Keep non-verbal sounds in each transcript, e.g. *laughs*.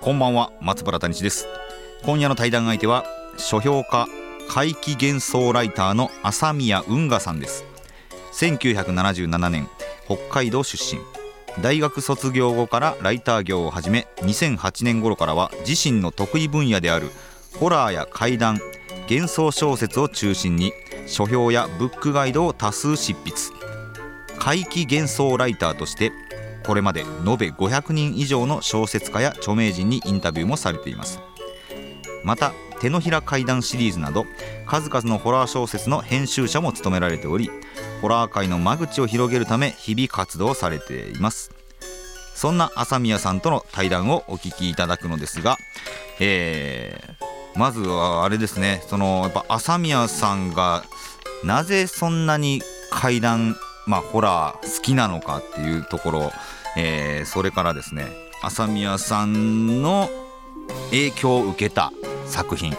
こんばんは松原谷です。今夜の対談相手は書評家怪奇幻想ライターの朝宮運河さんです。1977年北海道出身。大学卒業後からライター業を始め2008年頃からは自身の得意分野であるホラーや怪談幻想小説を中心に書評やブックガイドを多数執筆。怪奇幻想ライターとしてこれまで延べ500人以上の小説家や著名人にインタビューもされています。また手のひら怪談シリーズなど数々のホラー小説の編集者も務められておりホラー界の間口を広げるため日々活動されています。そんな朝宮さんとの対談をお聞きいただくのですが、えー、まずはあれですね。そのやっぱ朝宮さんがなぜそんなに怪談まあホラー好きなのかっていうところ、えー、それからですね朝宮さんの影響を受けた作品。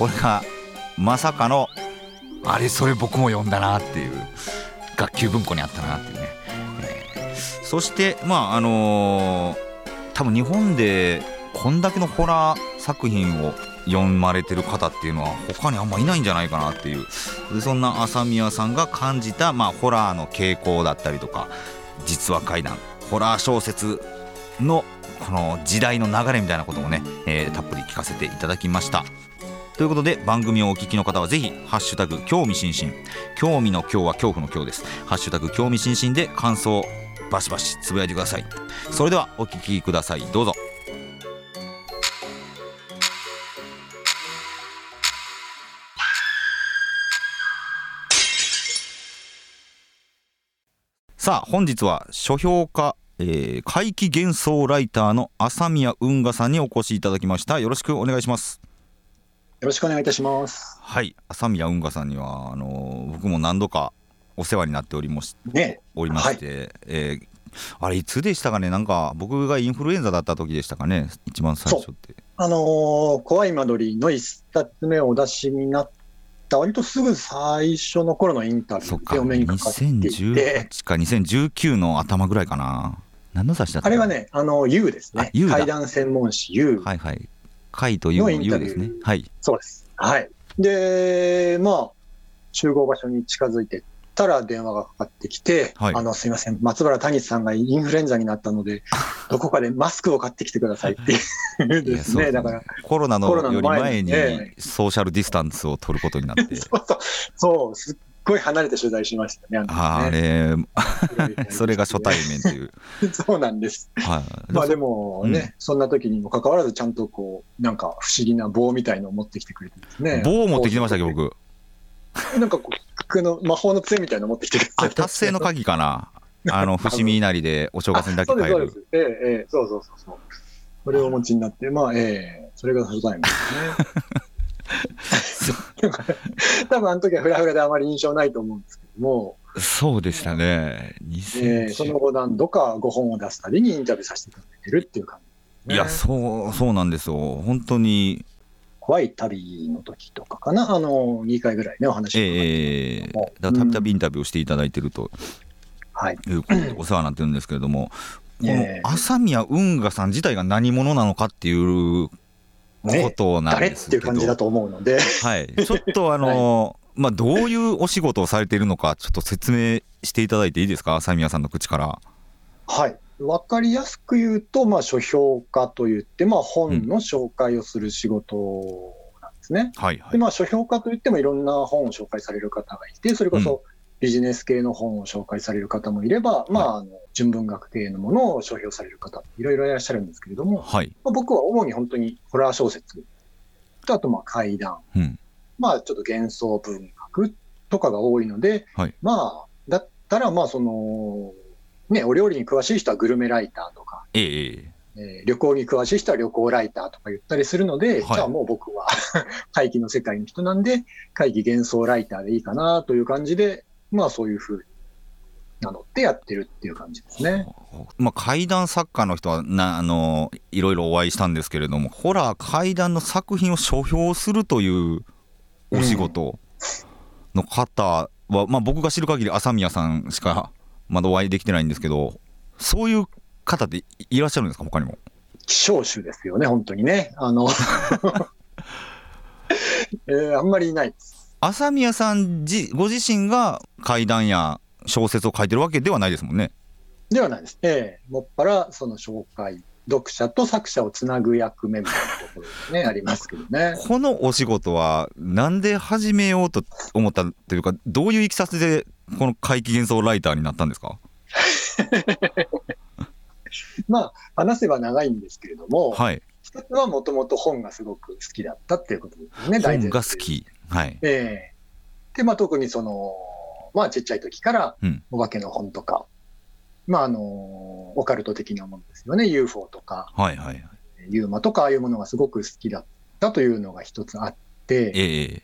これがまさかのあれそれ僕も読んだなっていう学級文庫にあったなっていうね、えー、そしてまああのー、多分日本でこんだけのホラー作品を読まれてる方っていうのは他にあんまいないんじゃないかなっていう。そんな朝宮さんが感じた、まあ、ホラーの傾向だったりとか実は怪談。ホラー小説のこの時代の流れみたいなこともね、えー、たっぷり聞かせていただきました。ということで番組をお聞きの方はぜひハッシュタグ興味津々。興味の今日は恐怖の今日です。ハッシュタグ興味津々で感想バシバシつぶやいてください。それではお聞きください。どうぞ。さあ本日は書評家えー、怪奇幻想ライターの朝宮運河さんにお越しいただきました。よろしくお願いします。よろしくお願いいたします。はい。朝宮運河さんにはあのー、僕も何度かお世話になっておりまし,、ね、おりまして、はい、えー、あれいつでしたかね？なんか僕がインフルエンザだった時でしたかね？一番最初って。あのー、怖い間取りの一冊目をお出しになった割とすぐ最初の頃のインタビューでお目にかかっていて。2018か。2019の頭ぐらいかな何の雑誌だった？あれはね、あの、U ですね。階段専門誌 U。はいはい。階と U の U ですね。はい。そうです。はい。で、まあ、集合場所に近づいてたら電話がかかってきて、はい、あの、すみません、松原谷さんがインフルエンザになったので、*laughs* どこかでマスクを買ってきてくださいっていうですね、だから。コロナのより前にソーシャルディスタンスを取ることになって。*laughs* そうそう、そうすっごい離れて取材しましたね。あれ、*laughs* それが初対面という。そうなんです。はい、まあでもね、うん、そんな時にもかかわらず、ちゃんとこう、なんか不思議な棒みたいのを持ってきてくれてですね。棒を持ってきてましたっけ、僕？なんかこう、の魔法の杖みたいの持ってきてくれて。達成の鍵かな。あの、*laughs* 伏見稲荷でお正月にだけ帰る。そうです、ええ、ええ、そうそうそうそう。これをお持ちになって、まあ、ええ、それが初対面ですね。*laughs* 多分あの時はフラフラであまり印象ないと思うんですけども。そうでしたね。えー、その後何度か5本を出すたびにインタビューさせていただいてるっていう感じ、ね、いや、そう、そうなんですよ。本当に。怖い旅の時とかかな、あの、2回ぐらいね、お話をええー、だたびたびインタビューをしていただいてると、はい、いうことでお世話になってるんですけれども、この朝宮運河さん自体が何者なのかっていうことなんですけど、ね、誰っていう感じだと思うので、はい、ちょっとあの、*laughs* はい、まあ、どういうお仕事をされているのか、ちょっと説明していただいていいですか、サ宮さんの口から。はい。分かりやすく言うと、まあ、書評家といって、まあ、本の紹介をする仕事なんですね。うん。はいはい、でまあ、書評家といってもいろんな本を紹介される方がいて、それこそビジネス系の本を紹介される方もいれば、まあ、あの純文学系のものを商標される方、いろいろいらっしゃるんですけれども、はい、まあ、僕は主に本当にホラー小説と、あとまあ怪談、うん、まあちょっと幻想文学とかが多いので、はい、まあ、だったら、まあその、ね、お料理に詳しい人はグルメライターとか、ええ、えー、旅行に詳しい人は旅行ライターとか言ったりするので、はい、じゃあもう僕は *laughs* 怪奇の世界の人なんで、怪奇幻想ライターでいいかなという感じで、まあそういうふうに名乗ってやってるっていう感じですね。まあ、怪談作家の人はなあのいろいろお会いしたんですけれども、ホラー怪談の作品を書評するというお仕事の方は、うん、まあ、僕が知る限り朝宮さんしかまだお会いできてないんですけど、そういう方っていらっしゃるんですか、他にも。希少種ですよね、本当にね。あの *laughs* えー、あんまりいないです。朝宮さんじご自身が怪談や小説を書いてるわけではないですもんね。ではないです。ええー、もっぱらその紹介、読者と作者をつなぐ役目みたいなところですね、ありますけどね。このお仕事は、なんで始めようと思ったというか、どういういきさつで、この怪奇幻想ライターになったんですか？*laughs* まあ、話せば長いんですけれども、はい、一つはもともと本がすごく好きだったっていうことですね、本が好き。はい。ええー、で、まあ、特にその、まあ、ちっちゃい時から、お化けの本とか、うん、まあ、あの、オカルト的なものですよね、UFO とか、はいはいはい。ユーマとか、ああいうものがすごく好きだったというのが一つあって、ええ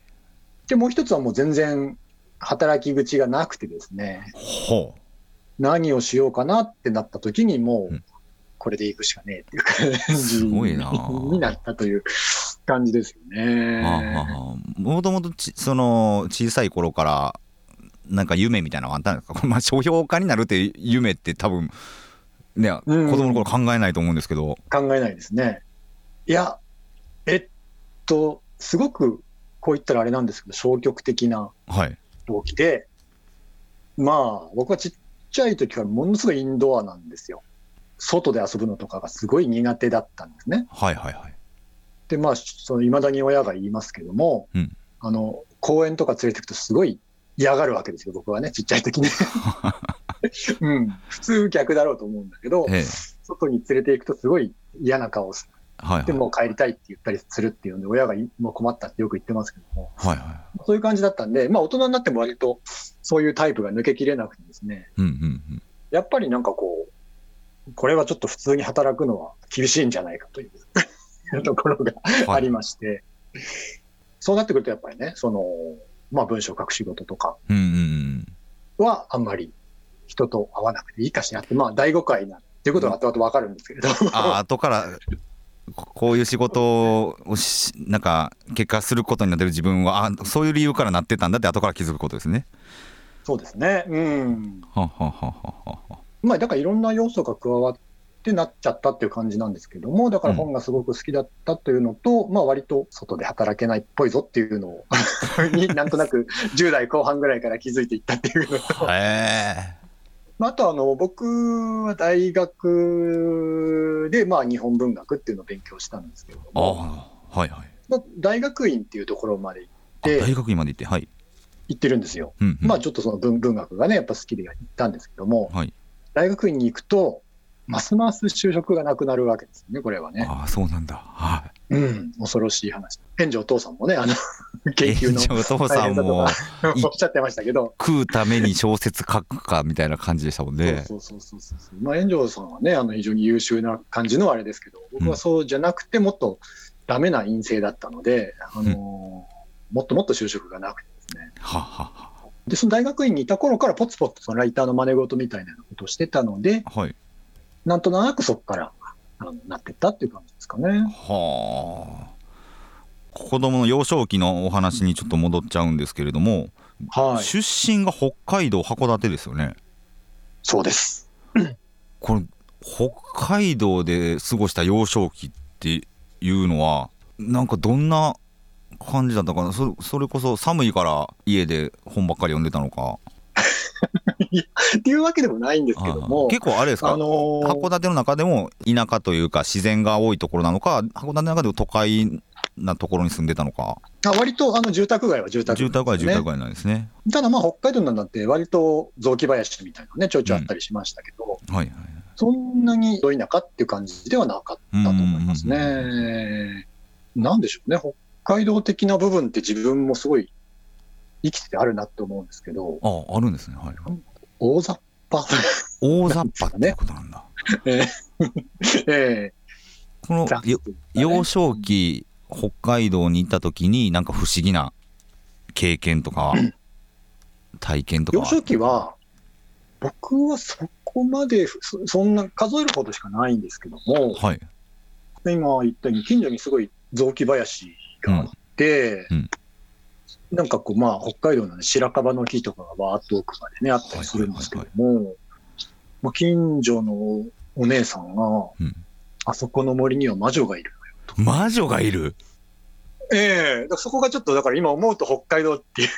ー、で、もう一つはもう全然働き口がなくてですね、ほう。何をしようかなってなった時にもう、これでいくしかねえっていう感じになったという感じですよね。もともとその小さい頃からなんか夢みたいなのがあったんですか、*laughs* まあ、書評家になるって夢って多分ね、子供の頃考えないと思うんですけど。考えないですね。いや、えっと、すごくこう言ったらあれなんですけど、消極的な動機で、はい、まあ、僕はちっちゃい時からものすごいインドアなんですよ。外で遊ぶのとかがすごい苦手だったんですね。はいはいはい。で、まあ、その未だに親が言いますけども、うん、あの、公園とか連れてくとすごい嫌がるわけですよ、僕はね、ちっちゃい時に。*laughs* うん、普通逆だろうと思うんだけど、ええ、外に連れて行くとすごい嫌な顔をする。はいはい、でも帰りたいって言ったりするっていうので、親がもう困ったってよく言ってますけども、はいはい、そういう感じだったんで、まあ、大人になっても割とそういうタイプが抜けきれなくてですね、うんうんうん、やっぱりなんかこう、これはちょっと普通に働くのは厳しいんじゃないかという *laughs* ところがありまして、はい、そうなってくるとやっぱりね、その、まあ、文章を書く仕事とかはあんまり人と会わなくていいかしらって、まあ、第5回なっていうことが後々分かるんですけれど、うん、あ後からこういう仕事をしなんか結果することになってる自分はあそういう理由からなってたんだって後から気づくことですね。そうですね。うん。ははははまあだからいろんな要素が加わってなっちゃったっていう感じなんですけども、だから本がすごく好きだったというのと、うん、まあ割と外で働けないっぽいぞっていうのを *laughs* になんとなく10代後半ぐらいから気づいていったっていうのと。へあとあの、僕は大学で、まあ、日本文学っていうのを勉強したんですけども、はいはい、大学院っていうところまで行って、大学院まで行って、はい、行ってるんですよ。うんうん、まあ、ちょっとその文文学がね、やっぱ好きで行ったんですけども、はい、大学院に行くと、ますます就職がなくなるわけですね、これはね。ああ、そうなんだ。はい。うん、恐ろしい話。炎上 *laughs* お父さんもね、あの、研究の。炎上お父さんも。おっしゃってましたけど。食うために小説書くかみたいな感じでしたもんね。そうそうそうそうまあ、炎上さんはね、あの、非常に優秀な感じのあれですけど、僕はそうじゃなくて、もっとダメな陰性だったので、あの、うん、もっともっと就職がなくてですね。はははで、その大学院にいた頃からポツポツそのライターの真似事みたいなことをしてたので、はい、なんとなくそこからあのなってったっていう感じですかね。はあ。子供の幼少期のお話にちょっと戻っちゃうんですけれども、はい、出身が北海道函館ですよね。そうです。*clears throat* これ北海道で過ごした幼少期っていうのはなんかどんな感じだったかな？そそれこそ寒いから家で本ばっかり読んでたのかっていうわけでもないんですけども結構あれですか、あのー、函館の中でも田舎というか自然が多いところなのか函館の中でも都会なところに住んでたのか？あ割とあの住宅街は住宅街、ね、住宅街住宅街なんですね。ただまあ北海道なんだって割と雑木林みたいなねちょいちょいあったりしましたけど、うん、はいはい、そんなにど田舎っていう感じではなかったと思いますね。なんでしょうね北海道的な部分って自分もすごい生きててあるなって思うんですけど。ああるんですね。はい大雑把。大雑把ってことなんだ。えー、えこの幼少期北海道に行った時になんか不思議な経験とか体験とか。幼少期は僕はそこまでそんな数えるほどしかないんですけども、はい、今言ったように近所にすごい雑木林があって、うん。うんなんかこう、まあ、北海道の、ね、白樺の木とかがわーっと奥までね、あったりするんですけども、まあ、近所のお姉さんが、うん、あそこの森には魔女がいるのよと。魔女がいる？ええー、そこがちょっとだから今思うと北海道っていう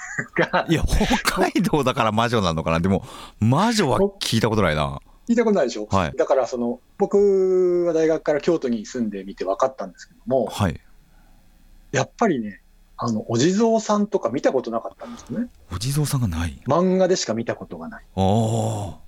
かいや、北海道だから魔女なのかな？でも、魔女は聞いたことないな。聞いたことないでしょ？はい、だからその、僕は大学から京都に住んでみて分かったんですけども、はい、やっぱりね、あの、お地蔵さんとか見たことなかったんですね。お地蔵さんがない？漫画でしか見たことがない。あ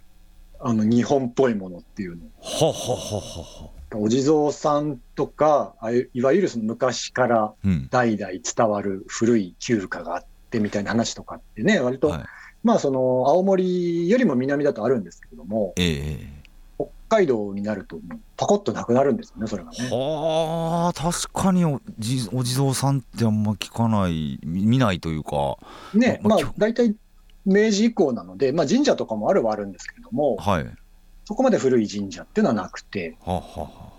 あ。あの、日本っぽいものっていうの。ははははお地蔵さんとか、あいわゆるその昔から代々伝わる古い旧家があってみたいな話とかってね、割と、はい、まあその青森よりも南だとあるんですけれども、ええ北海道になると、パコッとなくなるんですよね、それがね。はあ、確かにお地お地蔵さんってあんま聞かない、見ないというか。ね、まあ、大体明治以降なので、まあ、神社とかもあるはあるんですけれども、はい、そこまで古い神社っていうのはなくて。はあはあ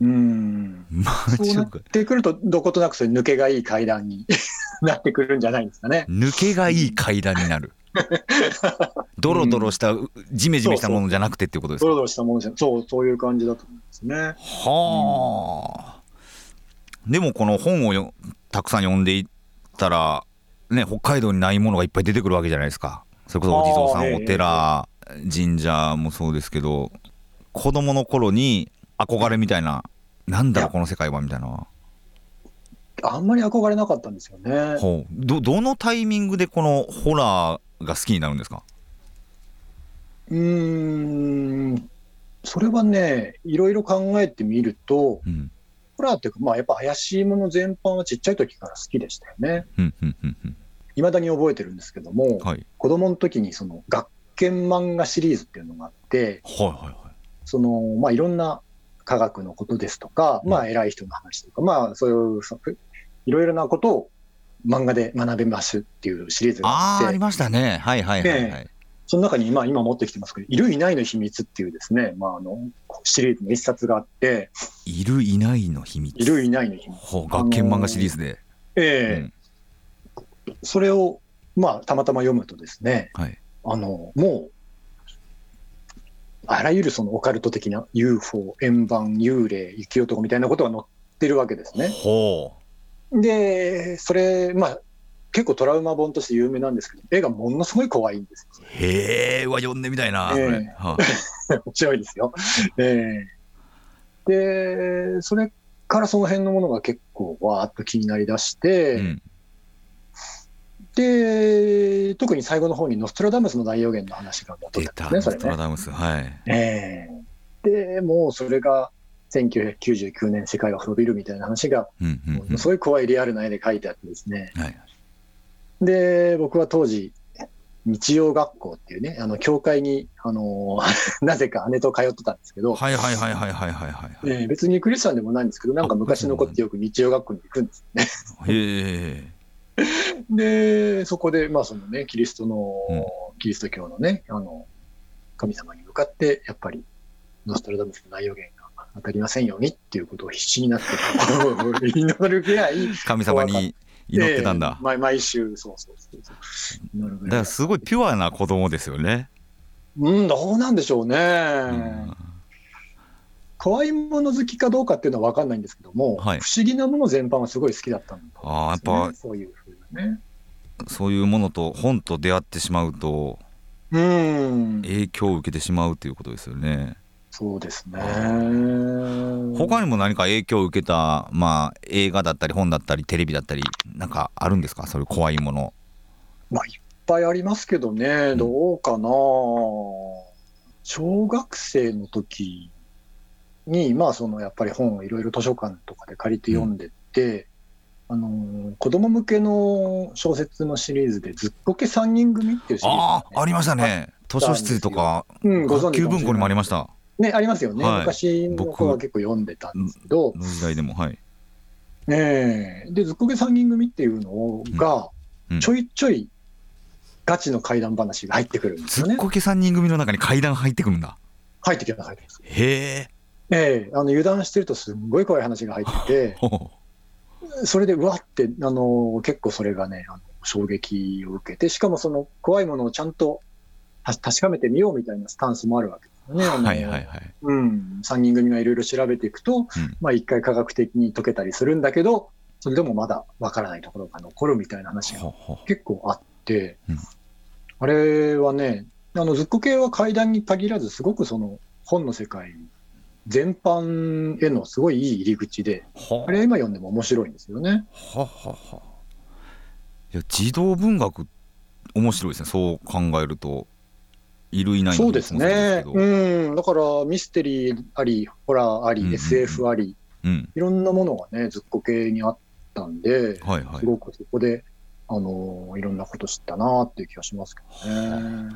うん、まあ、そうなってくると、どことなくそれ抜けがいい階段に *laughs* なってくるんじゃないですかね。抜けがいい階段になる。*laughs* ドロドロした、じめじめしたものじゃなくてっていうことですか、ドロドロしたものじゃそう、そういう感じだと思うんですね。はあ、うん、でもこの本をよたくさん読んでいったら、ね、北海道にないものがいっぱい出てくるわけじゃないですか。それこそお地蔵さん、お寺、神社もそうですけど、子供の頃に憧れみたいな、なんだろう、この世界はみたいな。あんまり憧れなかったんですよね。ほうどどのタイミングでこのホラーが好きになるんですか？うん、それはね、いろいろ考えてみると、うん、ホラーっていうか、まあ、やっぱ怪しいもの全般はちっちゃい時から好きでしたよね。いまだに覚えてるんですけども、はい、子供の時にその学研漫画シリーズっていうのがあって、はいはいはい、そのまあ、いろんな科学のことですとか、まあ、偉い人の話とか、まあ、そういういろいろなことを漫画で学べますっていうシリーズがあって。あありましたね。はいはいはい、はい、えー、その中に、まあ、今持ってきてますけど、いるいないの秘密っていうですね、まあ、あの、シリーズの一冊があって。いるいないの秘密いるいないの秘密。ほう、学研漫画シリーズで。ええーうん、それを、まあ、たまたま読むとですね、はい、あの、もう、あらゆるそのオカルト的な UFO、円盤、幽霊、雪男みたいなことが載ってるわけですね。ほうで、それ、まあ、結構トラウマ本として有名なんですけど、絵がものすごい怖いんですよ。へえ、わ、読んでみたいな。えー、はあ、*laughs* 面白いですよ。えー、で、それからその辺のものが結構わーっと気になりだして、うん、で、特に最後の方にノストラダムスの大予言の話が出たんですね、ノストラダムス、はい。えー、で、もうそれが、1999年世界が滅びるみたいな話が、うんうんうん、すごい怖いリアルな絵で描いてあってですね、はい、で僕は当時日曜学校っていうねあの教会に、あのー、*laughs* なぜか姉と通ってたんですけどはいはいはいはいはいはい、はいえー、別にクリスチャンでもないんですけどなんか昔の子ってよく日曜学校に行くんですね。へえでそこでまあそのねキリストの、うん、キリスト教のねあの神様に向かってやっぱりノストラダムスの内容言当たりませんようにっていうことを必死になって *laughs* 祈るぐらい神様に祈ってたんだ、えー、毎週そうそうそうそう。だからすごいピュアな子供ですよね。うんどうなんでしょうね、うん。可愛いもの好きかどうかっていうのは分かんないんですけども、はい、不思議なもの全般はすごい好きだったんだ、ね、ああやっぱそういうふうなね。そういうものと本と出会ってしまうとうん。影響を受けてしまうということですよね。そうですね。他にも何か影響を受けた、まあ、映画だったり本だったりテレビだったりなんかあるんですか？そういう怖いもの。まあいっぱいありますけどね、うん、どうかな。小学生の時にまあそのやっぱり本をいろいろ図書館とかで借りて読んでて、うん、あの子供向けの小説のシリーズで「ずっこけ3人組」っていうシリーズ、ね、ああありましたね。図書室とか、うん、学級文庫にもありました。ね、ありますよね。はい、昔の子は結構読んでたんですけど。の時代でも、はい。ねで、ずっこけ三人組っていうのが、ちょいちょいガチの怪談話が入ってくるんですよね。ずっこけ三人組の中に怪談入ってくるんだ。入ってきます、入ってきます。へえ。ええあの油断してるとすんごい怖い話が入ってて、*laughs* それでうわって、あの結構それがね、あの衝撃を受けて、しかもその怖いものをちゃんと確かめてみようみたいなスタンスもあるわけよね。はいはいはい。うん。3人組がいろいろ調べていくと、うん、まあ一回科学的に解けたりするんだけど、それでもまだわからないところが残るみたいな話が結構あって、うん、あれはね、あの、ずっこ系は怪談に限らず、すごくその本の世界全般へのすごいいい入り口で、あれ今読んでも面白いんですよね。はははいや児童文学面白いですねそう考えるといるいないそうですねうんだからミステリーありホラーあり、うんうん、SF あり、うん、いろんなものがねずっこ系にあったんで、はいはい、すごくそこであのいろんなこと知ったなっていう気がしますけどね。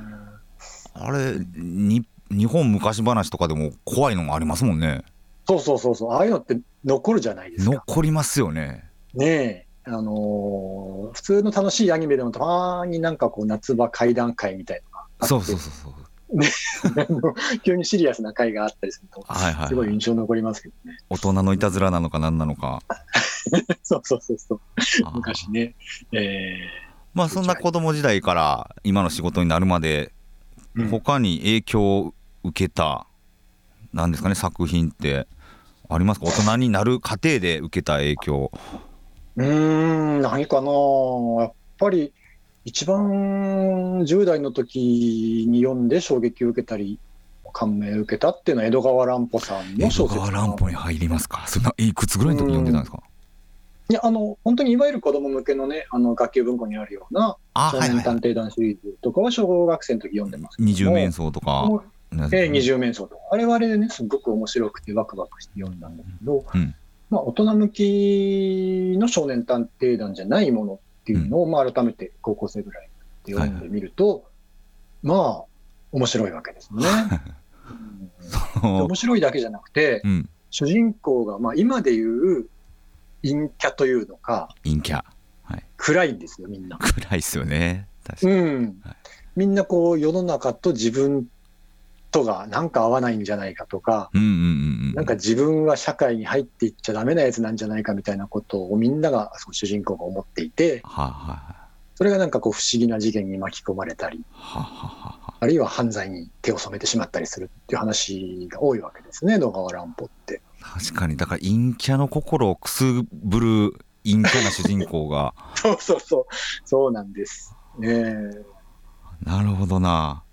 あれ日日本昔話とかでも怖いのもありますもんね。そうそうそうそう、ああいうのって残るじゃないですか。残りますよね。ねえ。あのー、普通の楽しいアニメでもたまになんかこう夏場怪談会みたいなそうそうそうそう。ね、*laughs* 急にシリアスな回があったりすると、はいはい、すごい印象残りますけどね。大人のいたずらなのか何なのか。*laughs* そうそうそうそう。昔ね。えー、まあそんな子供時代から今の仕事になるまで、他に影響受けた、なんですかね、作品ってありますか、大人になる過程で受けた影響。うん、何かな、やっぱり一番10代の時に読んで衝撃を受けたり、感銘を受けたっていうのは江戸川乱歩さんの小説江戸川乱歩に入りますか、そんないくつぐらいの時に読んでたんですか？いやあの本当にいわゆる子供向けのね、あの学級文庫にあるような少年探偵団シリーズとかは小学生の時読んでます二十面相とか。えー、二十面相とか、あれはあれでね、すごく面白くて、ワクワクして読んだんだけど、うん、まあ、大人向きの少年探偵団じゃないものっていうのを、まあ、改めて高校生ぐらいで読んでみると、はい、まあ、面白いわけですね。*laughs* うん、面白いだけじゃなくて、うん、主人公が、まあ、今でいう陰キャというのか、陰キャ。はい、暗いんですよ、みんな。暗いっすよね。確かに。うん。はい、みんなこう、世の中と自分とがなんか合わないんじゃないかとか、なんか自分は社会に入っていっちゃダメなやつなんじゃないかみたいなことをみんなが、主人公が思っていて、それがなんかこう不思議な事件に巻き込まれたり、あるいは犯罪に手を染めてしまったりするっていう話が多いわけですね、野川乱歩って。確かに、だから陰キャの心をくすぶる陰キャな主人公が。*laughs* そうそうそう、そうなんです。ねなるほどな。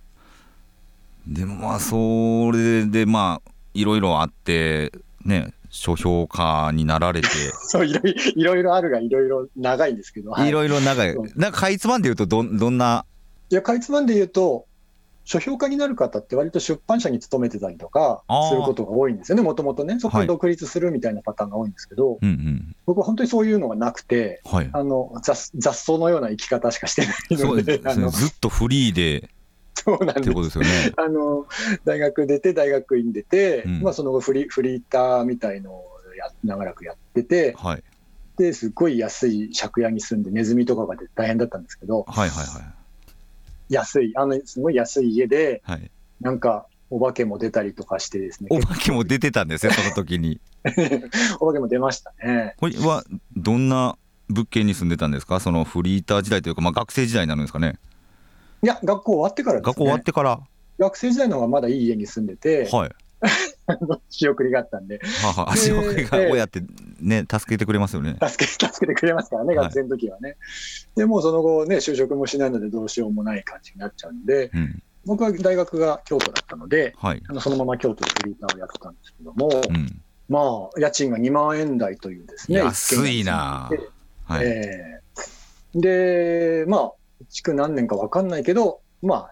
でもまあそれでまあいろいろあってね書評家になられて。*laughs* そういろいろいろあるがいろいろ長いんですけど。い。ろいろ長い。なんかかいつまんで言うとどどんな？いやかいつまんで言うと書評家になる方って割と出版社に勤めてたりとかすることが多いんですよねもともとねそこで独立するみたいなパターンが多いんですけど、はいうんうん、僕は本当にそういうのがなくて、はい、あの雑雑草のような生き方しかしてないので、ね、ずっとフリーでそうなんです。すね、あの大学出て、大学院出て、うん、まあ、その後フリ、フリーターみたいのをや長らくやってて、はい、ですごい安い借家に住んで、ネズミとかが大変だったんですけど、はいはいはい、安い、あのすごい安い家で、はい、なんか、お化けも出たりとかしてですね。お化けも出てたんですね、その時に。*laughs* お化けも出ましたね。これはどんな物件に住んでたんですか、そのフリーター時代というか、まあ、学生時代になるんですかね？いや、学校終わってからです、ね、学校終わってから学生時代の方がまだいい家に住んでて、はい。*laughs* 仕送りがあったんで。はは仕送りが親ってね、助けてくれますよね。助け、助けてくれますからね、学生の時はね。でもその後ね、就職もしないのでどうしようもない感じになっちゃうんで、うん、僕は大学が京都だったので、はい、そのまま京都でフリーターをやってたんですけども、うん、まあ、家賃が2万円台というですね。安いなはい、えー、で、まあ、築何年か分かんないけど、まあ、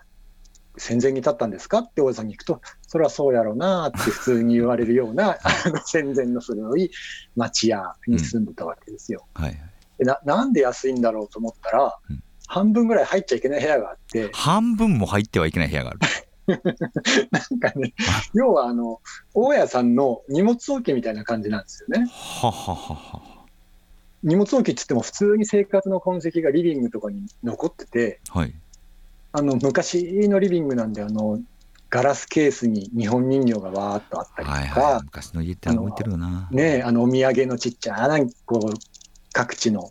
戦前に立ったんですか？って大家さんに聞くと、それはそうやろうなって普通に言われるような、あの戦前の古い町屋に住んでたわけですよ。うんはいな。なんで安いんだろうと思ったら、うん、半分ぐらい入っちゃいけない部屋があって。半分も入ってはいけない部屋がある *laughs* なんかね、要はあの、大家さんの荷物置きみたいな感じなんですよね。はははは。荷物置きっつっても普通に生活の痕跡がリビングとかに残ってて、はい。あの、昔のリビングなんで、あの、ガラスケースに日本人形がわーっとあったりとか、はいはい、昔の家って置いてるよな。ねあの、お土産のちっちゃな、こう、各地の、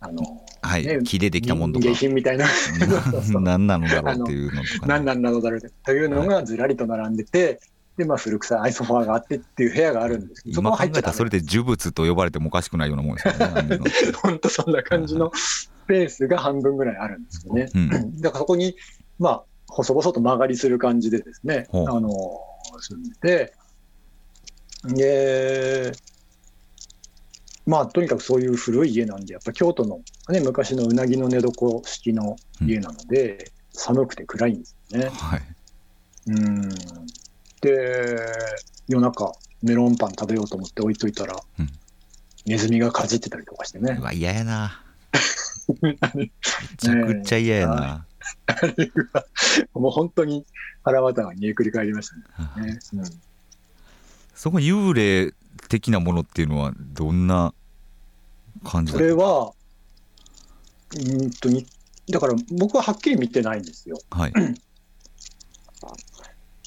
あの、はい、ね、木でできたもんとか。下品みたいな。*laughs* 何なのだろうっていうのとか、ね、何なんだろうだろうというのがずらりと並んでて、で、まあ、古臭いソファーがあってっていう部屋があるんですけど、今考えたらそれで呪物と呼ばれてもおかしくないようなもんですよね。本当 *laughs* そんな感じのスペースが半分ぐらいあるんですよね。うん、だからそこに、まあ、細々と曲がりする感じでですね、あの、住んで、で、まあ、とにかくそういう古い家なんで、やっぱ京都の、ね、昔のうなぎの寝床式の家なので、うん、寒くて暗いんですよね。はい、うんで、夜中、メロンパン食べようと思って置いといたら、うん、ネズミがかじってたりとかしてね。うわ、嫌やな。めちゃくちゃ嫌やな。あれは、もう本当に腹渡が煮えくり返りましたね。うん、そこ幽霊的なものっていうのはどんな感じそれは、うんとに、だから僕ははっきり見てないんですよ。はい。*clears throat*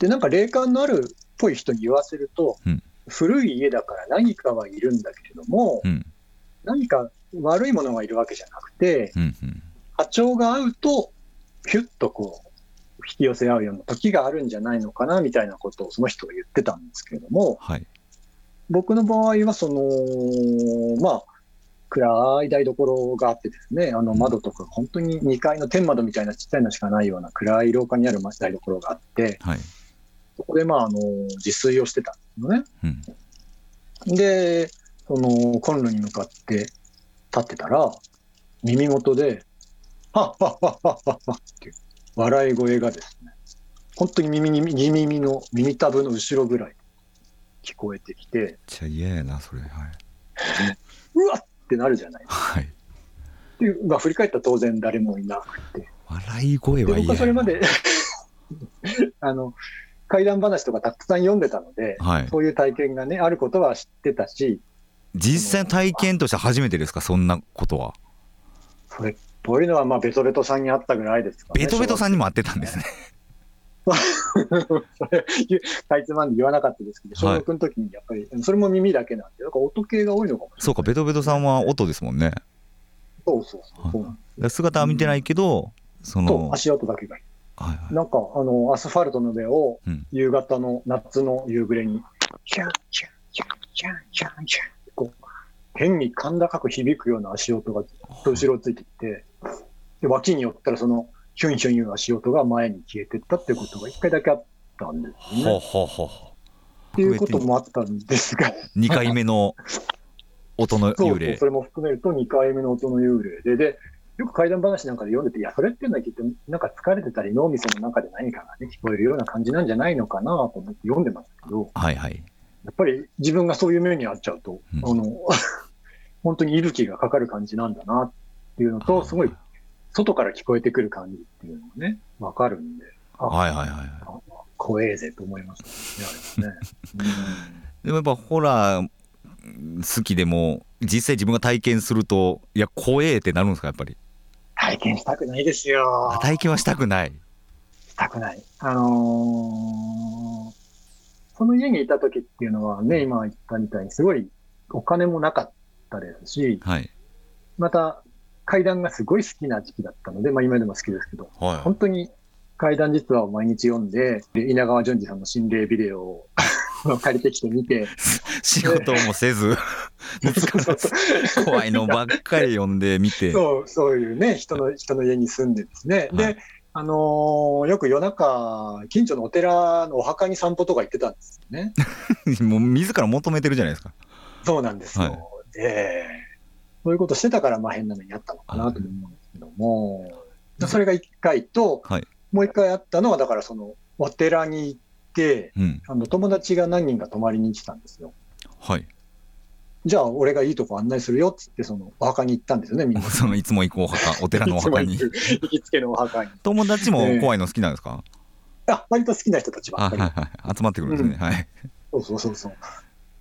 で、なんか霊感のあるっぽい人に言わせると、うん、古い家だから何かはいるんだけれども、うん、何か悪いものがいるわけじゃなくて、うんうん、波長が合うと、ひゅっとこう、引き寄せ合うような時があるんじゃないのかなみたいなことをその人が言ってたんですけれども、はい、僕の場合はその、まあ、暗い台所があってですね、あの窓とか、本当に2階の天窓みたいなちっちゃいのしかないような暗い廊下にある台所があって、はい、そこでまああの自炊をしてたのね。うん、で、そのコンロに向かって立ってたら、耳元で、はっはっはっはっはっっていう笑い声がですね、本当に耳に耳耳の耳たぶの後ろぐらい聞こえてきて。めっちゃ嫌やな、それ。はい。うわってなるじゃないですか。はい。で、まあ、振り返ったら当然誰もいなくて。笑い声は僕はそれまであの、怪談話とかたくさん読んでたので、はい、そういう体験がね、あることは知ってたし。実際体験として初めてですか、そんなことは。それっぽいのは、まあ、ベトベトさんにあったぐらいですか、ね、ベトベトさんにも会ってたんですね。それ、*laughs* かいつまんで言わなかったですけど、小学の時にやっぱり、それも耳だけなんで、なんか音系が多いのかもしれない。そうか、ベトベトさんは音ですもんね。そうそうそう。そう姿は見てないけど、その。足音だけがいい。はいはい、なんか、あの、アスファルトの上を、夕方の夏の夕暮れに、シャンシャンシャンシャンシャンシャン。こう、変に甲高く響くような足音がずっと後ろついてきて、で、脇に寄ったらその、ヒュンヒュンいう足音が前に消えてったっていうことが一回だけあったんですね。ほうほうほうっていうこともあったんですが。2回目の音の幽霊。そうそれも含めると2回目の音の幽霊で、で、よく怪談話なんかで読んでて、いや、それっていうのはきっと、なんか疲れてたり、脳みその中で何かがね、聞こえるような感じなんじゃないのかなと思って読んでますけど、はいはい。やっぱり自分がそういう目に遭っちゃうと、うん、あの、*laughs* 本当に息吹がかかる感じなんだなっていうのと、すごい、外から聞こえてくる感じっていうのがね、わかるんで、はいはいはい。怖えぜと思いますね、ね。*laughs* でもやっぱホラー好きでも、実際自分が体験すると、いや、怖えってなるんですか、やっぱり？体験したくないですよ。体験はしたくない。したくない。あのー、その家にいた時っていうのはね、今言ったみたいに、すごいお金もなかったですし、はい、また階段がすごい好きな時期だったので、まあ今でも好きですけど、はい、本当に階段実話を毎日読んで、で稲川淳二さんの心霊ビデオを借りてきてみて。*laughs* 仕事もせず、*laughs* *laughs* 怖いのばっかり読んでみて。そう、そういうね、人の、人の家に住んでですね。で、あのー、よく夜中、近所のお寺のお墓に散歩とか行ってたんですよね。もう自ら求めてるじゃないですか。そうなんですよ。はい、で、そういうことしてたから、まあ変な目にあったのかなと思うんですけども、それが一回と、はい、もう一回あったのは、だからその、お寺に行って、うん、あの友達が何人か泊まりに来たんですよ。はい。じゃあ、俺がいいとこ案内するよっつって、そのお墓に行ったんですよね、みんな。*laughs* そのいつも行くお墓、*laughs* お寺のお墓に。行きつけのお墓に。友達も怖いの好きなんですか、あ割と好きな人たちばっかり、はいはい、集まってくるんですね、うん、はい。そうそうそうそう。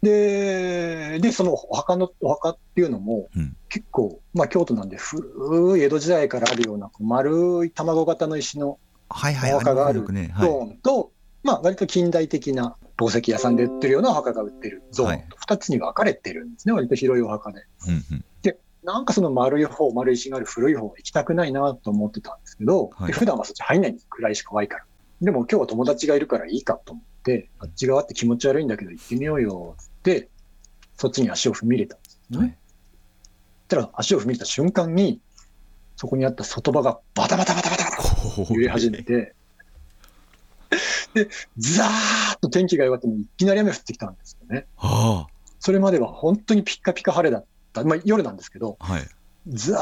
ででそのお墓のお墓っていうのも、うん、結構、まあ、京都なんで古い江戸時代からあるような丸い卵型の石のお墓があるゾーンと、まあ割と近代的な宝石屋さんで売ってるようなお墓が売ってるゾーンと2つに分かれてるんですね、割と広いお墓で。うんうん、でなんかその丸い方、丸い石がある古い方行きたくないなと思ってたんですけど、はい、普段はそっち入んないんです、暗いし怖いから。でも今日は友達がいるからいいかと思って、あっち側って気持ち悪いんだけど行ってみようよって、そっちに足を踏み入れたんですね。はい、たら足を踏み入れた瞬間に、そこにあった外場がバタバタバタバタバタ揺れ始めて、で、ザーッと天気が弱ってもいきなり雨降ってきたんですよね。はあ、それまでは本当にピッカピカ晴れだった、まあ、夜なんですけど、はい、ザ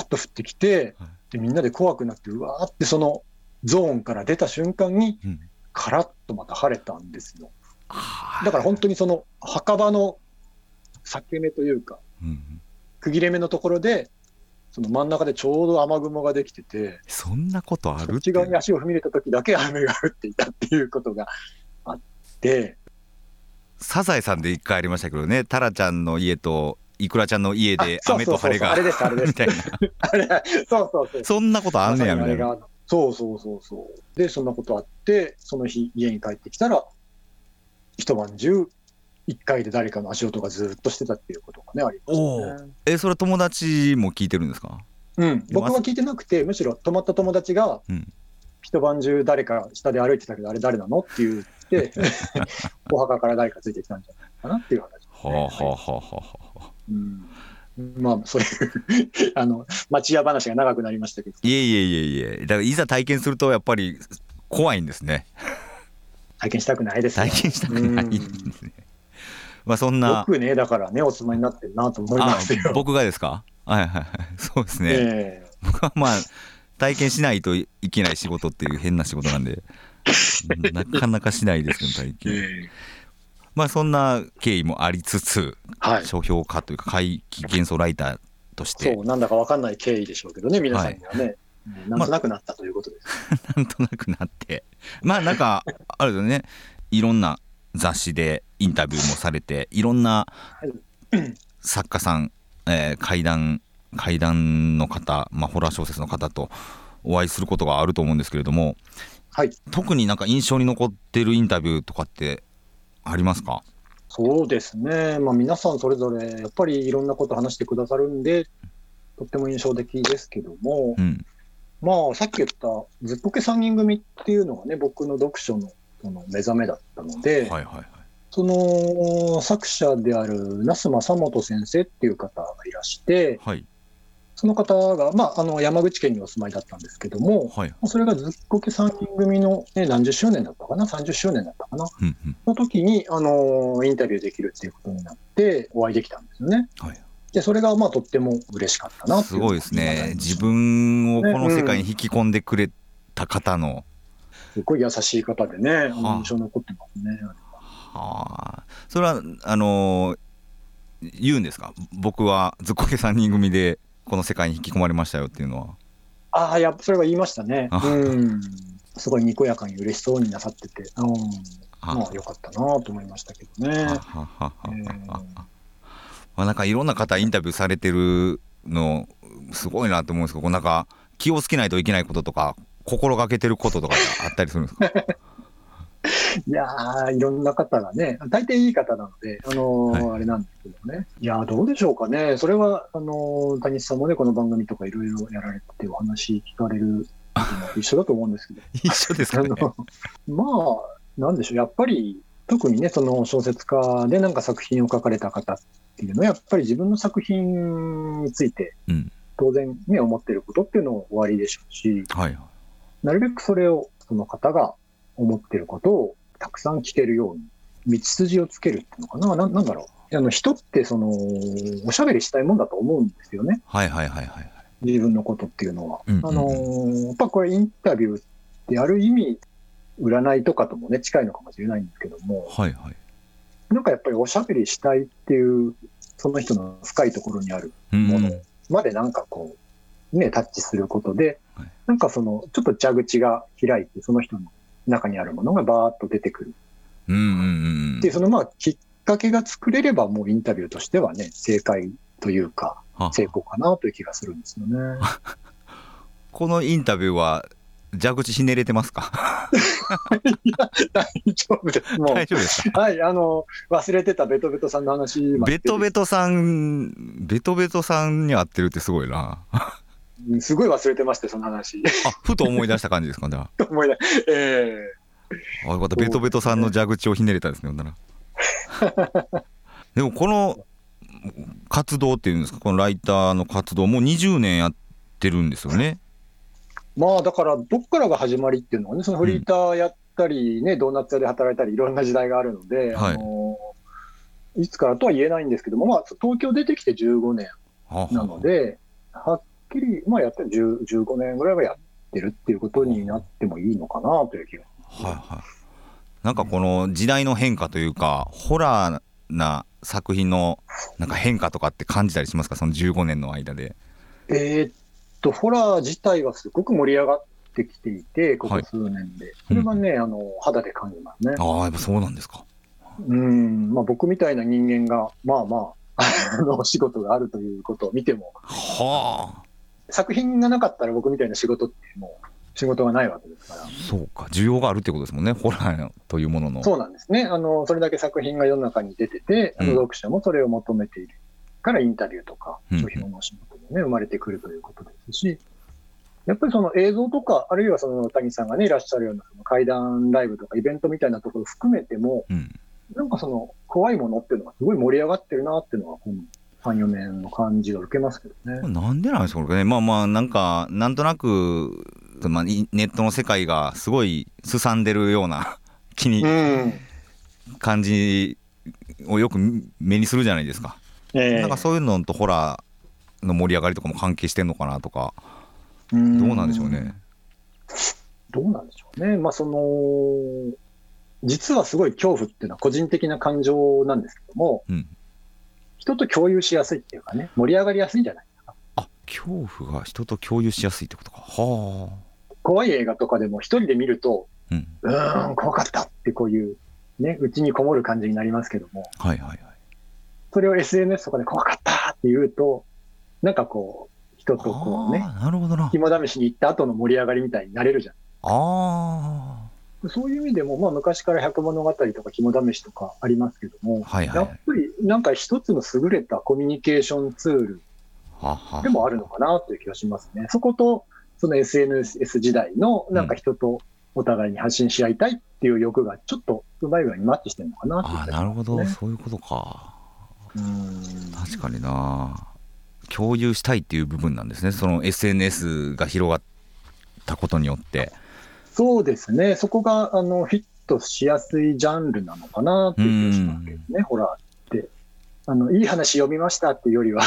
ーッと降ってきて、でみんなで怖くなって、うわーってそのゾーンから出た瞬間に、カラッとまた晴れたんですよ。だから本当にその墓場の裂け目というか、区切れ目のところで、その真ん中でちょうど雨雲ができてて、そんなことある内側に足を踏み入れた時だけ雨が降っていたっていうことがあって。サザエさんで一回ありましたけどね、タラちゃんの家とイクラちゃんの家で雨と晴れがあれです、あれです。みたいな。あれ、そうそうそう。そんなことあんねや、みたいな。そうそうそうそう。で、そんなことあって、その日家に帰ってきたら、一晩中、一回で誰かの足音がずっとしてたっていうことがね、ありましたね。え、それ友達も聞いてるんですか？うん、僕は聞いてなくて、むしろ泊まった友達が、うん、一晩中誰か下で歩いてたけど、あれ誰なの？って言って、*laughs* お墓から誰かついてきたんじゃないかなっていう話、ね。はあはあはあはあ。うんまあ、そういうあの、町屋話が長くなりましたけど。いえいえいえいえ、だからいざ体験すると、やっぱり怖いんですね。体験したくないです体験したくないですね。まあ、そんな。僕ね、だからね、お住まいになってるなと思いますよ。僕がですか？はいはいはい。*laughs* そうですね。えー、僕はまあ、体験しないといけない仕事っていう変な仕事なんで、*laughs* なかなかしないですけど、体験。えーまあそんな経緯もありつつ、はい、書評家というか怪奇幻想ライターとして。そうなんだか分かんない経緯でしょうけどね皆さんにはね、はい、なんとなくなったということです、ま *laughs* なんとなくなって。まあなんかあるよね。いろんな雑誌でインタビューもされていろんな作家さん、えー、怪談怪談の方、まあ、ホラー小説の方とお会いすることがあると思うんですけれども、はい、特になんか印象に残ってるインタビューとかってありますか？そうですね、まあ、皆さんそれぞれやっぱりいろんなこと話してくださるんで、とっても印象的ですけども、うん、まあさっき言ったずっこけ3人組っていうのがね、僕の読書のその目覚めだったので、はいはいはい、その作者である那須正元先生っていう方がいらして、はい、その方が、まあ、あの山口県にお住まいだったんですけども、はい、それがずっこけ3人組の、ね、何十周年だったかな、30周年だったかな、うんうん、の時にあのインタビューできるっていうことになって、お会いできたんですよね。はい。でそれがまあとっても嬉しかったなすごいですね、自分をこの世界に引き込んでくれた方の。すごい優しい方でね、印象残ってますね。はあ、それはあのー、言うんですか、僕はずっこけ3人組でこの世界に引き込まれましたよっていうのは。ああ、やそれは言いましたね。うん。すごいにこやかに嬉しそうになさってて、うん、まあよかったなと思いましたけどね。まあなんかいろんな方インタビューされてるのすごいなと思うんですけど、なんか気をつけないといけないこととか心がけてることとかあったりするんですか？*laughs* いやー、いろんな方がね、大抵いい方なので、あのーはい、あれなんですけどね。いやどうでしょうかね。それは、あのー、谷さんもね、この番組とかいろいろやられてお話聞かれる一緒だと思うんですけど。*laughs* 一緒ですか、ね、まあ、なんでしょう。やっぱり、特にね、その小説家でなんか作品を書かれた方っていうのは、やっぱり自分の作品について、当然ね、思ってることっていうのも終わりでしょうし、はい、なるべくそれをその方が思ってることをたくさん聞けるように、道筋をつけるっていうのかな、ななんだろう。あの人ってそのおしゃべりしたいもんだと思うんですよね。はいはいはいはい。自分のことっていうのは。うんうん、あのやっぱこれインタビューってある意味占いとかともね近いのかもしれないんですけども、はいはい、なんかやっぱりおしゃべりしたいっていうその人の深いところにあるものまでなんかこうねタッチすることで、はい、なんかそのちょっと蛇口が開いてその人の中にあるものがバーっと出てくる。うんうんうん、で、そのまあ、きっかけが作れれば、もうインタビューとしてはね、正解というか、成功かなという気がするんですよね。このインタビューは蛇口ひねれてますか？いや、大丈夫です。もう。大丈夫ですはい、あの、忘れてたベトベトさんの話。ベトベトさん、ベトベトさんに会ってるってすごいな。すごい忘れてまして、その話。あ、ふと思い出した感じですか、ね、*laughs* 思い出、ええー、あ、よかった。ベトベトさんの蛇口をひねれたですね、ほんなら。でも、この活動っていうんですか、このライターの活動、もう20年やってるんですよね。まあだから、どっからが始まりっていうのはね、そのフリーターやったりね、うん、ドーナツ屋で働いたり、いろんな時代があるので、はい、あのいつからとは言えないんですけども、まあ、東京出てきて15年なので、はっきり、まあ、やってる15年ぐらいはやってるっていうことになってもいいのかなという気が。はいはい、なんかこの時代の変化というか、ホラーな作品のなんか変化とかって感じたりしますか、その15年の間で。えー、っと、ホラー自体はすごく盛り上がってきていて、ここ数年で。はい、それはね、うん、あの、肌で感じますね。ああ、やっぱそうなんですか。うん、まあ僕みたいな人間が、まあまあ、*laughs* あの、仕事があるということを見ても。はあ。作品がなかったら僕みたいな仕事ってもう仕事がないわけですから。そうか、需要があるってことですもんね、ホラーというものの。そうなんですね。あの、それだけ作品が世の中に出てて、あの読者もそれを求めているからインタビューとか、書評の仕事もね、生まれてくるということですし、やっぱりその映像とか、あるいはその谷さんがね、いらっしゃるようなその会談ライブとかイベントみたいなところを含めても、うん、なんかその怖いものっていうのがすごい盛り上がってるなっていうのは、3、4年の感じが受けますけどね。なんでなんですかね。まあまあ、なんか、なんとなく、まあ、ネットの世界がすごいすさんでるような *laughs* 気に、感じをよく目にするじゃないですか。えー、なんかそういうのとホラーの盛り上がりとかも関係してんのかなとか、どうなんでしょうね。どうなんでしょうね。まあその、実はすごい恐怖っていうのは個人的な感情なんですけども、うん、人と共有しやすいっていうかね、盛り上がりやすいんじゃない？か。あ恐怖が人と共有しやすいってことか。はあ。怖い映画とかでも一人で見ると、うん、うーん、怖かったってこういう、ね、うちにこもる感じになりますけども、はいはいはい。それを SNS とかで怖かったって言うと、なんかこう、人とこうね、なるほどな肝試しに行った後の盛り上がりみたいになれるじゃん。ああ。そういう意味でも、まあ、昔から百物語とか肝試しとかありますけども、はいはい、やっぱりなんか一つの優れたコミュニケーションツールでもあるのかなという気がしますね。そこと、その SNS 時代のなんか人とお互いに発信し合いたいっていう欲がちょっとうまい具合にマッチしてるのかな、ね、あなるほど、そういうことか。うん確かにな。共有したいっていう部分なんですね、その SNS が広がったことによって。そうですね、そこがあのフィットしやすいジャンルなのかなっていう気がしますけどね、ホラーって。あのいい話読みましたっていうよりは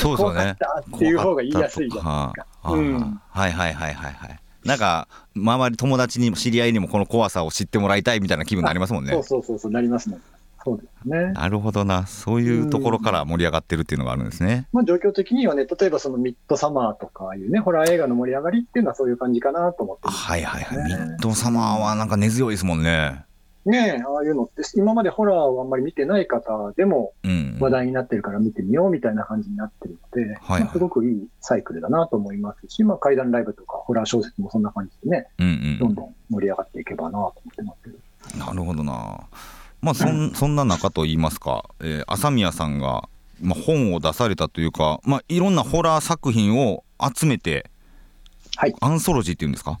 そうですね。っていう方が言いやすいじゃないですか。うん、はいはいはいはいはい。なんか周り友達にも知り合いにもこの怖さを知ってもらいたいみたいな気分になりますもんね。そうそうそうそうなりますもん。そうですね。なるほどな、そういうところから盛り上がってるっていうのがあるんですね。まあ、状況的にはね、例えばそのミッドサマーとかいうね、ホラー映画の盛り上がりっていうのはそういう感じかなと思って、ね、はいはいはい、ミッドサマーはなんか根強いですもんね。ねああいうのって、今までホラーをあんまり見てない方でも話題になってるから見てみようみたいな感じになってるので、はいはい、すごくいいサイクルだなと思いますし、まあ、怪談ライブとかホラー小説もそんな感じでね、うんうん、どんどん盛り上がっていけばなと思ってます。なるほどな。まあそん *laughs* そんな中といいますか、えー、朝宮さんが、まあ、本を出されたというか、まあ、いろんなホラー作品を集めて、はい、アンソロジーっていうんですか？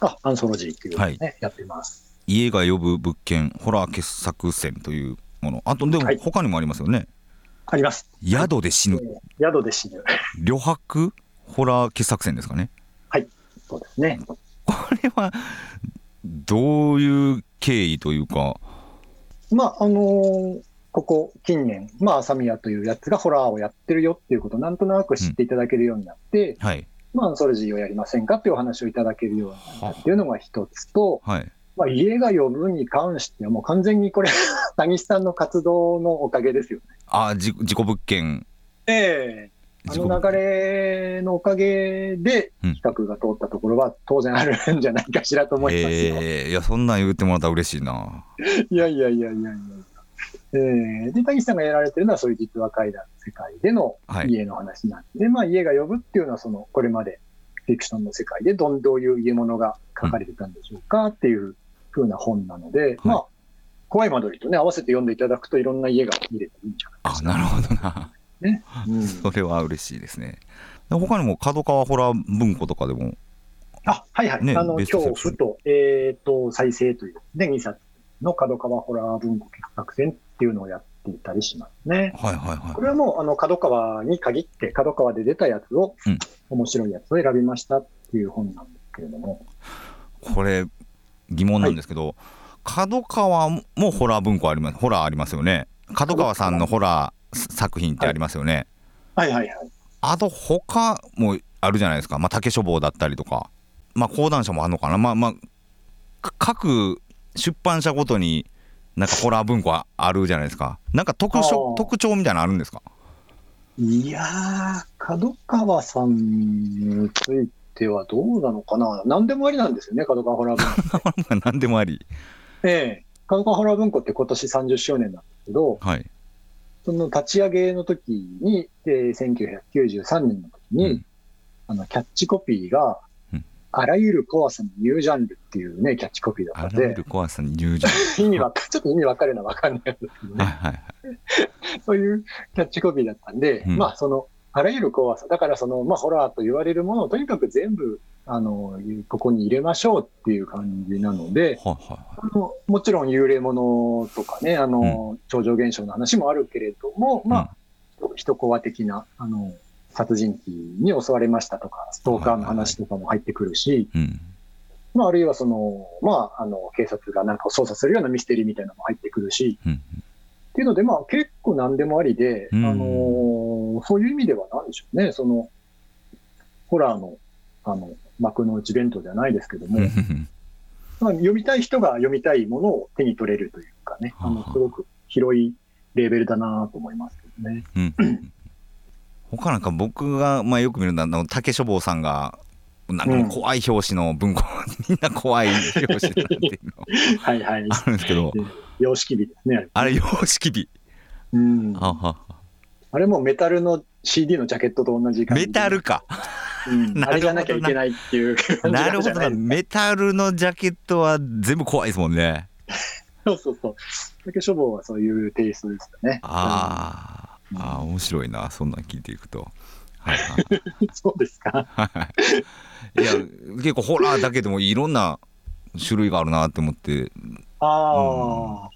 あアンソロジーっていうのね、はい、やってます。家が呼ぶ物件ホラー傑作選というもの。あとでも他にもありますよね、はい、あります。宿で死ぬ、*laughs* 宿で死ぬ。*laughs* 旅泊ホラー傑作選ですかね。はい。そうですね。これはどういう経緯というかまあ、あのー、ここ近年、まあ、朝宮というやつがホラーをやってるよっていうことをなんとなく知っていただけるようになって、うん、はい。まあ、ソルジーをやりませんかっていうお話をいただけるようになったっていうのが一つと、はい。まあ、家が呼ぶに関してはもう完全にこれ *laughs* 谷さんの活動のおかげですよね。ああ、事故物件。ええあの流れのおかげで、企画が通ったところは当然あるんじゃないかしらと思いますよ。えー、いや、そんなん言ってもらったら嬉しいな。*laughs* いやいやいやいやいや。えー、で、谷さんがやられてるのは、そういう実話怪談の世界での家の話なんで、はい、まあ、家が呼ぶっていうのは、その、これまでフィクションの世界でどんどういう家物が書かれてたんでしょうかっていうふうな本なので、うん、まあ、怖い間取りとね、合わせて読んでいただくといろんな家が見れていいんじゃないですか。あ、なるほどな。ね。うん、それは嬉しいですね。他にも角川ホラー文庫とかでも。あ、はいはい。ね、あの、恐怖と、えっ、ー、と、再生という、ね、2冊の角川ホラー文庫企画戦っていうのをやっていたりしますね。はいはいはい。これはもう、あの、角川に限って、角川で出たやつを、うん、面白いやつを選びましたっていう本なんですけれども。これ、疑問なんですけど、はい、角川もホラー文庫あります、ホラーありますよね。角川さんのホラー作品ってありますよね。はい、はい、はいはいあと、他もあるじゃないですか。まあ、竹書房だったりとか。まあ、講談社もあるのかな。まあまあ、各出版社ごとになんかホラー文庫あるじゃないですか。なんか特徴特徴みたいなのあるんですか？いやー、角川さんについてはどうなのかな。何でもありなんですよね、角川ホラー文庫。*laughs* 何でもあり。ええ角川ホラー文庫って今年30周年なんですけど、はい、その立ち上げの時に、えー、1993年の時に、うん、あの、キャッチコピーが、あらゆる怖さにニュージャンルっていうね、キャッチコピーだったんで。あらゆる怖さにニュージャンル。意味わか、ちょっと意味わかるのはわかんないですけどね。はいはいはい、そういうキャッチコピーだったんで、うん、まあその、あらゆる怖さ、だからその、まあホラーと言われるものをとにかく全部、あの、ここに入れましょうっていう感じなので、はいはいはい、あのもちろん幽霊ものとかね、あの、うん、超常現象の話もあるけれども、まあ、うん、一コア的な、あの、殺人鬼に襲われましたとか、ストーカーの話とかも入ってくるし、まあ、あるいはその、まあ、あの、警察がなんか捜査するようなミステリーみたいなのも入ってくるし、うん、っていうので、まあ、結構何でもありで、うん、あのー、そういう意味では何でしょうね、その、ホラーの、あの、幕の内弁当じゃないですけども、まあ、読みたい人が読みたいものを手に取れるというかね、あ。の、すごく広いレベルだなと思いますけどね。うん。他なんか僕が、まあ、よく見るのは竹書房さんがなんか怖い表紙の文庫、うん、みんな怖い表紙だっていうの。*laughs* はいはい。あるんですけど。様式美ですねあれ。様式美。うん。あれもメタルの CD のジャケットと同じ感じメタルか、うん、あれじゃなきゃいけないっていうなるほどな。メタルのジャケットは全部怖いですもんね。そうそうそう。竹書房はそういうテイストですよね。ああああ面白いな。そんなん聞いていくと。はいはい、*laughs* そうですか？いや結構ホラーだけでもいろんな種類があるなって思って。ああ、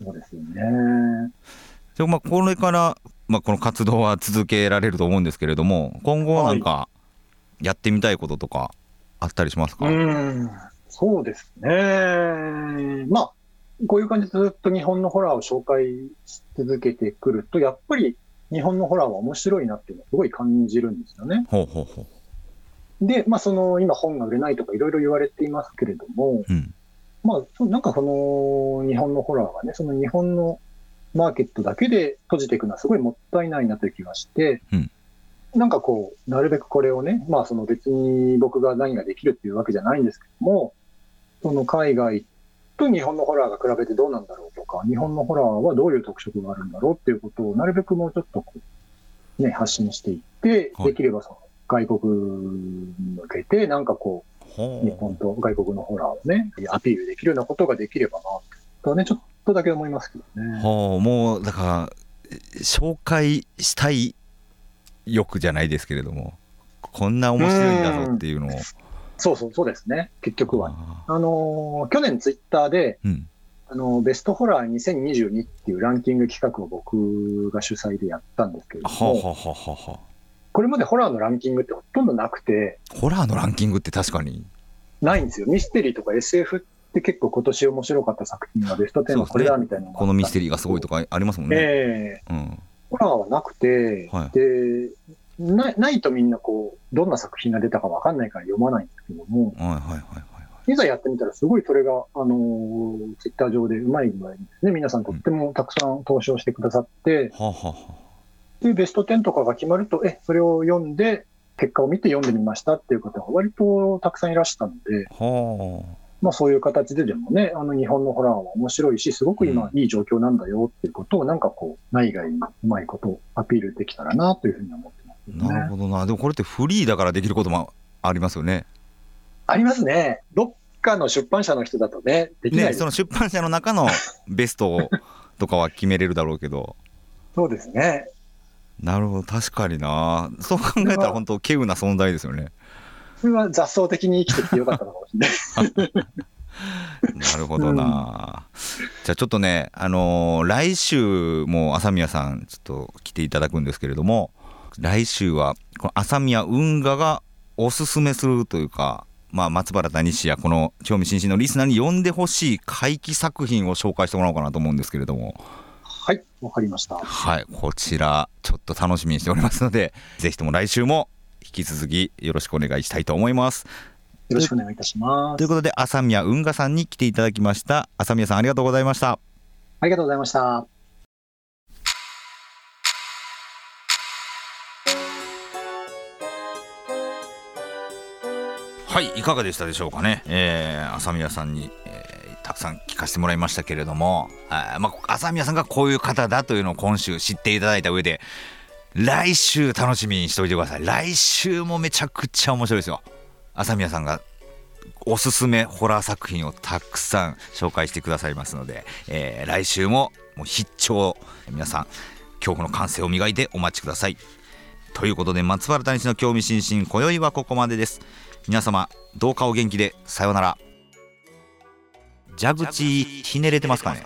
うん、そうですよね。でまあこれから、まあ、この活動は続けられると思うんですけれども今後なんかやってみたいこととかあったりしますか、はい、うんそうですね。まあこういう感じでずっと日本のホラーを紹介し続けてくると、やっぱり日本のホラーは面白いなっていうのをすごい感じるんですよね。ほうほうほうで、まあ、その今本が売れないとかいろいろ言われていますけれども、うん、まあ、なんかその日本のホラーはね、その日本のマーケットだけで閉じていくのはすごいもったいないなという気がして、うん、なんかこう、なるべくこれをね、まあその別に僕が何ができるっていうわけじゃないんですけども、その海外と日本のホラーが比べてどうなんだろうとか、日本のホラーはどういう特色があるんだろうっていうことをなるべくもうちょっとこう、ね、発信していって、はい、できればその外国に向けて、なんかこう、日本と外国のホラーをね、アピールできるようなことができればなとね、ちょっとだけ思いますけどね。はあ、もうだから、紹介したい欲じゃないですけれども、こんな面白いんだぞっていうのを。そうそう、そうですね、結局は。あのー、去年ツイッターで、うん、あのー、ベストホラー2022っていうランキング企画を僕が主催でやったんですけれども、はははこれまでホラーのランキングってほとんどなくて、ホラーのランキングって確かに。ないんですよ。ミステリーとか SF って結構今年面白かった作品はベスト10はこれだみたいな、ね、このミステリーがすごいとかありますもんね。えー、うん、ホラーはなくて、はい、で、なないとみんなこう、どんな作品が出たかわかんないから読まないんですけども、はいはいはいはい、い。ざやってみたらすごいそれが、あのー、ツイッター上でうまい具合にですね、皆さんとってもたくさん投資をしてくださって、うん、ははは。で、ベスト10とかが決まると、え、それを読んで、結果を見て読んでみましたっていう方が割とたくさんいらしたので、はあ、まあそういう形ででもね、あの日本のホラーは面白いし、すごく今いい状況なんだよっていうことを、なんかこう、内外にうまいことアピールできたらなというふうに思ってます、ね、なるほどな。でもこれってフリーだからできることもありますよね。ありますね。どっかの出版社の人だとね、できない、ね、その出版社の中の *laughs* ベストとかは決めれるだろうけど。そうですね。なるほど確かになそう考えたら本当稀有な存在ですよねは雑草的に生きてきてよかったのかもしれない。なるほどな、うん、じゃあちょっとねあのー、来週も朝宮さんちょっと来ていただくんですけれども来週はこの朝宮運河がおすすめするというかまあ、松原谷氏やこの興味津々のリスナーに読んでほしい怪奇作品を紹介してもらおうかなと思うんですけれども。はい、わかりました。はい、こちら、ちょっと楽しみにしておりますので、ぜひとも来週も引き続きよろしくお願いしたいと思います。よろしくお願いいたします。ということで、朝宮運河さんに来ていただきました。朝宮さん、ありがとうございました。ありがとうございました。はい、いかがでしたでしょうかね。えー、朝宮さんに、たくさん聞かせてもらいましたけれどもあ、まあ、朝宮さんがこういう方だというのを今週知っていただいた上で来週楽しみにしておいてください。来週もめちゃくちゃ面白いですよ。朝宮さんがおすすめホラー作品をたくさん紹介してくださいますので、えー、来週ももう必聴。皆さん恐怖の感性を磨いてお待ちください。ということで松原谷氏の興味津々今宵はここまでです。皆様どうかお元気で。さようなら。蛇口ひねれてますかね？